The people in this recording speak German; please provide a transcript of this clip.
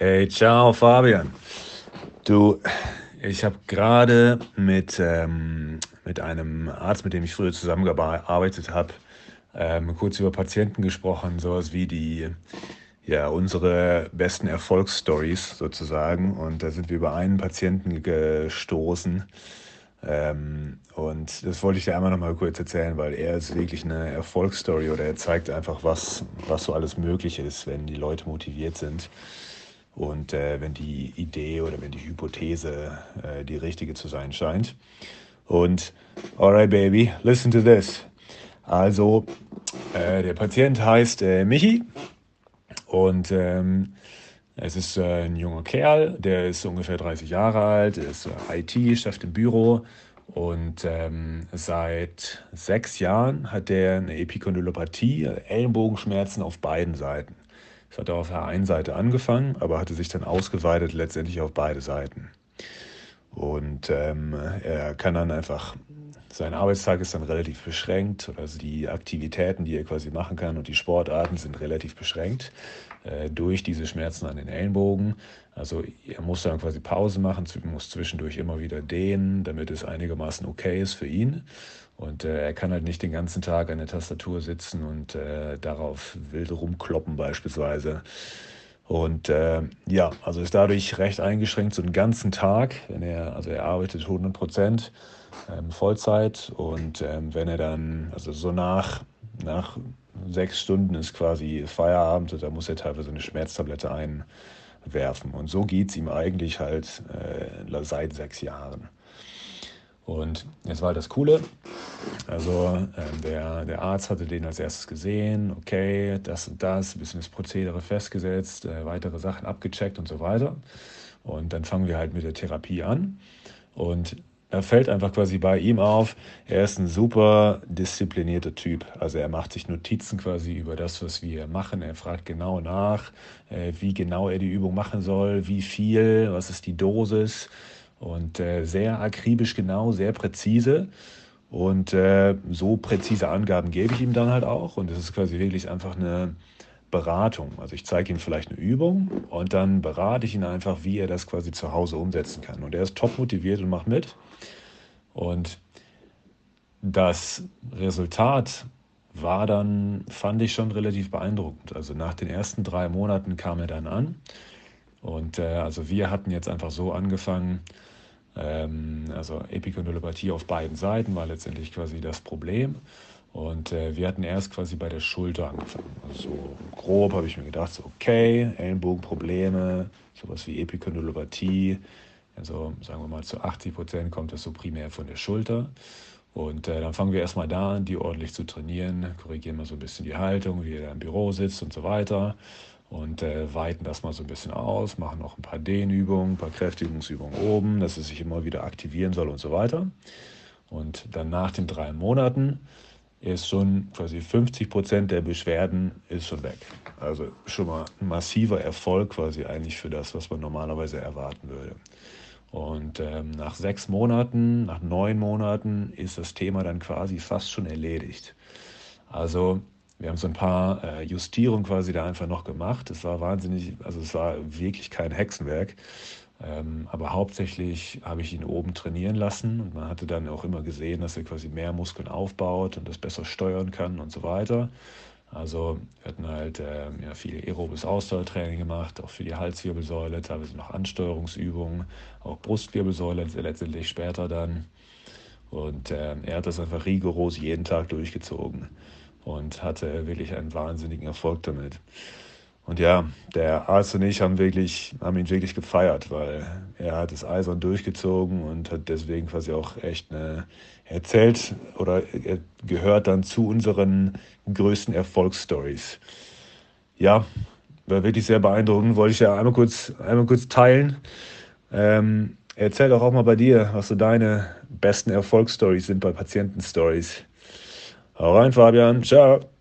Hey, ciao Fabian. Du, ich habe gerade mit, ähm, mit einem Arzt, mit dem ich früher zusammengearbeitet habe, ähm, kurz über Patienten gesprochen, sowas wie die, ja, unsere besten Erfolgsstories sozusagen. Und da sind wir über einen Patienten gestoßen. Ähm, und das wollte ich dir einmal noch mal kurz erzählen, weil er ist wirklich eine Erfolgsstory oder er zeigt einfach, was, was so alles möglich ist, wenn die Leute motiviert sind. Und äh, wenn die Idee oder wenn die Hypothese äh, die richtige zu sein scheint. Und, alright, baby, listen to this. Also, äh, der Patient heißt äh, Michi und ähm, es ist äh, ein junger Kerl, der ist ungefähr 30 Jahre alt, ist äh, IT, schafft im Büro und ähm, seit sechs Jahren hat er eine Epikondylopathie, Ellenbogenschmerzen auf beiden Seiten. Es hat auf der einen Seite angefangen, aber hatte sich dann ausgeweitet letztendlich auf beide Seiten. Und ähm, er kann dann einfach, sein Arbeitstag ist dann relativ beschränkt, also die Aktivitäten, die er quasi machen kann und die Sportarten sind relativ beschränkt äh, durch diese Schmerzen an den Ellenbogen. Also er muss dann quasi Pause machen, muss zwischendurch immer wieder dehnen, damit es einigermaßen okay ist für ihn. Und äh, er kann halt nicht den ganzen Tag an der Tastatur sitzen und äh, darauf wild rumkloppen beispielsweise. Und äh, ja, also ist dadurch recht eingeschränkt so einen ganzen Tag. Wenn er, also er arbeitet 100 Prozent ähm, Vollzeit und ähm, wenn er dann, also so nach, nach sechs Stunden ist quasi Feierabend und da muss er teilweise eine Schmerztablette einwerfen. Und so geht es ihm eigentlich halt äh, seit sechs Jahren. Und jetzt war halt das Coole. Also äh, der, der Arzt hatte den als erstes gesehen, okay, das und das, ein bisschen das Prozedere festgesetzt, äh, weitere Sachen abgecheckt und so weiter. Und dann fangen wir halt mit der Therapie an. Und er fällt einfach quasi bei ihm auf, er ist ein super disziplinierter Typ. Also er macht sich Notizen quasi über das, was wir machen. Er fragt genau nach, äh, wie genau er die Übung machen soll, wie viel, was ist die Dosis. Und äh, sehr akribisch genau, sehr präzise. Und äh, so präzise Angaben gebe ich ihm dann halt auch. Und es ist quasi wirklich einfach eine Beratung. Also ich zeige ihm vielleicht eine Übung und dann berate ich ihn einfach, wie er das quasi zu Hause umsetzen kann. Und er ist top motiviert und macht mit. Und das Resultat war dann, fand ich schon relativ beeindruckend. Also nach den ersten drei Monaten kam er dann an. Und äh, also wir hatten jetzt einfach so angefangen, ähm, also Epikondylopathie auf beiden Seiten war letztendlich quasi das Problem. Und äh, wir hatten erst quasi bei der Schulter angefangen. Also so grob habe ich mir gedacht, so okay, Ellenbogenprobleme, sowas wie Epikondylopathie. Also sagen wir mal zu 80 Prozent kommt das so primär von der Schulter. Und äh, dann fangen wir erstmal da an, die ordentlich zu trainieren, korrigieren mal so ein bisschen die Haltung, wie er da im Büro sitzt und so weiter und äh, weiten das mal so ein bisschen aus, machen noch ein paar Dehnübungen, ein paar Kräftigungsübungen oben, dass es sich immer wieder aktivieren soll und so weiter. Und dann nach den drei Monaten ist schon quasi 50 Prozent der Beschwerden ist schon weg. Also schon mal ein massiver Erfolg quasi eigentlich für das, was man normalerweise erwarten würde. Und ähm, nach sechs Monaten, nach neun Monaten ist das Thema dann quasi fast schon erledigt. Also wir haben so ein paar äh, Justierungen quasi da einfach noch gemacht. Es war wahnsinnig, also es war wirklich kein Hexenwerk. Ähm, aber hauptsächlich habe ich ihn oben trainieren lassen und man hatte dann auch immer gesehen, dass er quasi mehr Muskeln aufbaut und das besser steuern kann und so weiter. Also wir hatten halt äh, ja, viel aerobes Ausdauertraining gemacht, auch für die Halswirbelsäule, teilweise noch Ansteuerungsübungen, auch Brustwirbelsäule letztendlich später dann. Und äh, er hat das einfach rigoros jeden Tag durchgezogen und hatte wirklich einen wahnsinnigen Erfolg damit. Und ja, der Arzt und ich haben, wirklich, haben ihn wirklich gefeiert, weil er hat das Eisern durchgezogen und hat deswegen quasi auch echt eine, erzählt oder er gehört dann zu unseren größten Erfolgsstories. Ja, war wirklich sehr beeindruckend, wollte ich ja einmal kurz, einmal kurz teilen. Ähm, erzähl doch auch mal bei dir, was so deine besten Erfolgsstories sind bei Patientenstories. Hau rein, Fabian. Ciao.